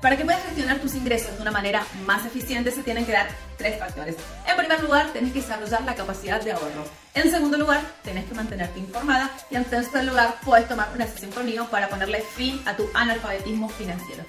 Para que puedas gestionar tus ingresos de una manera más eficiente se tienen que dar tres factores. En primer lugar, tienes que desarrollar la capacidad de ahorro. En segundo lugar, tienes que mantenerte informada. Y en tercer lugar, puedes tomar una sesión conmigo para ponerle fin a tu analfabetismo financiero.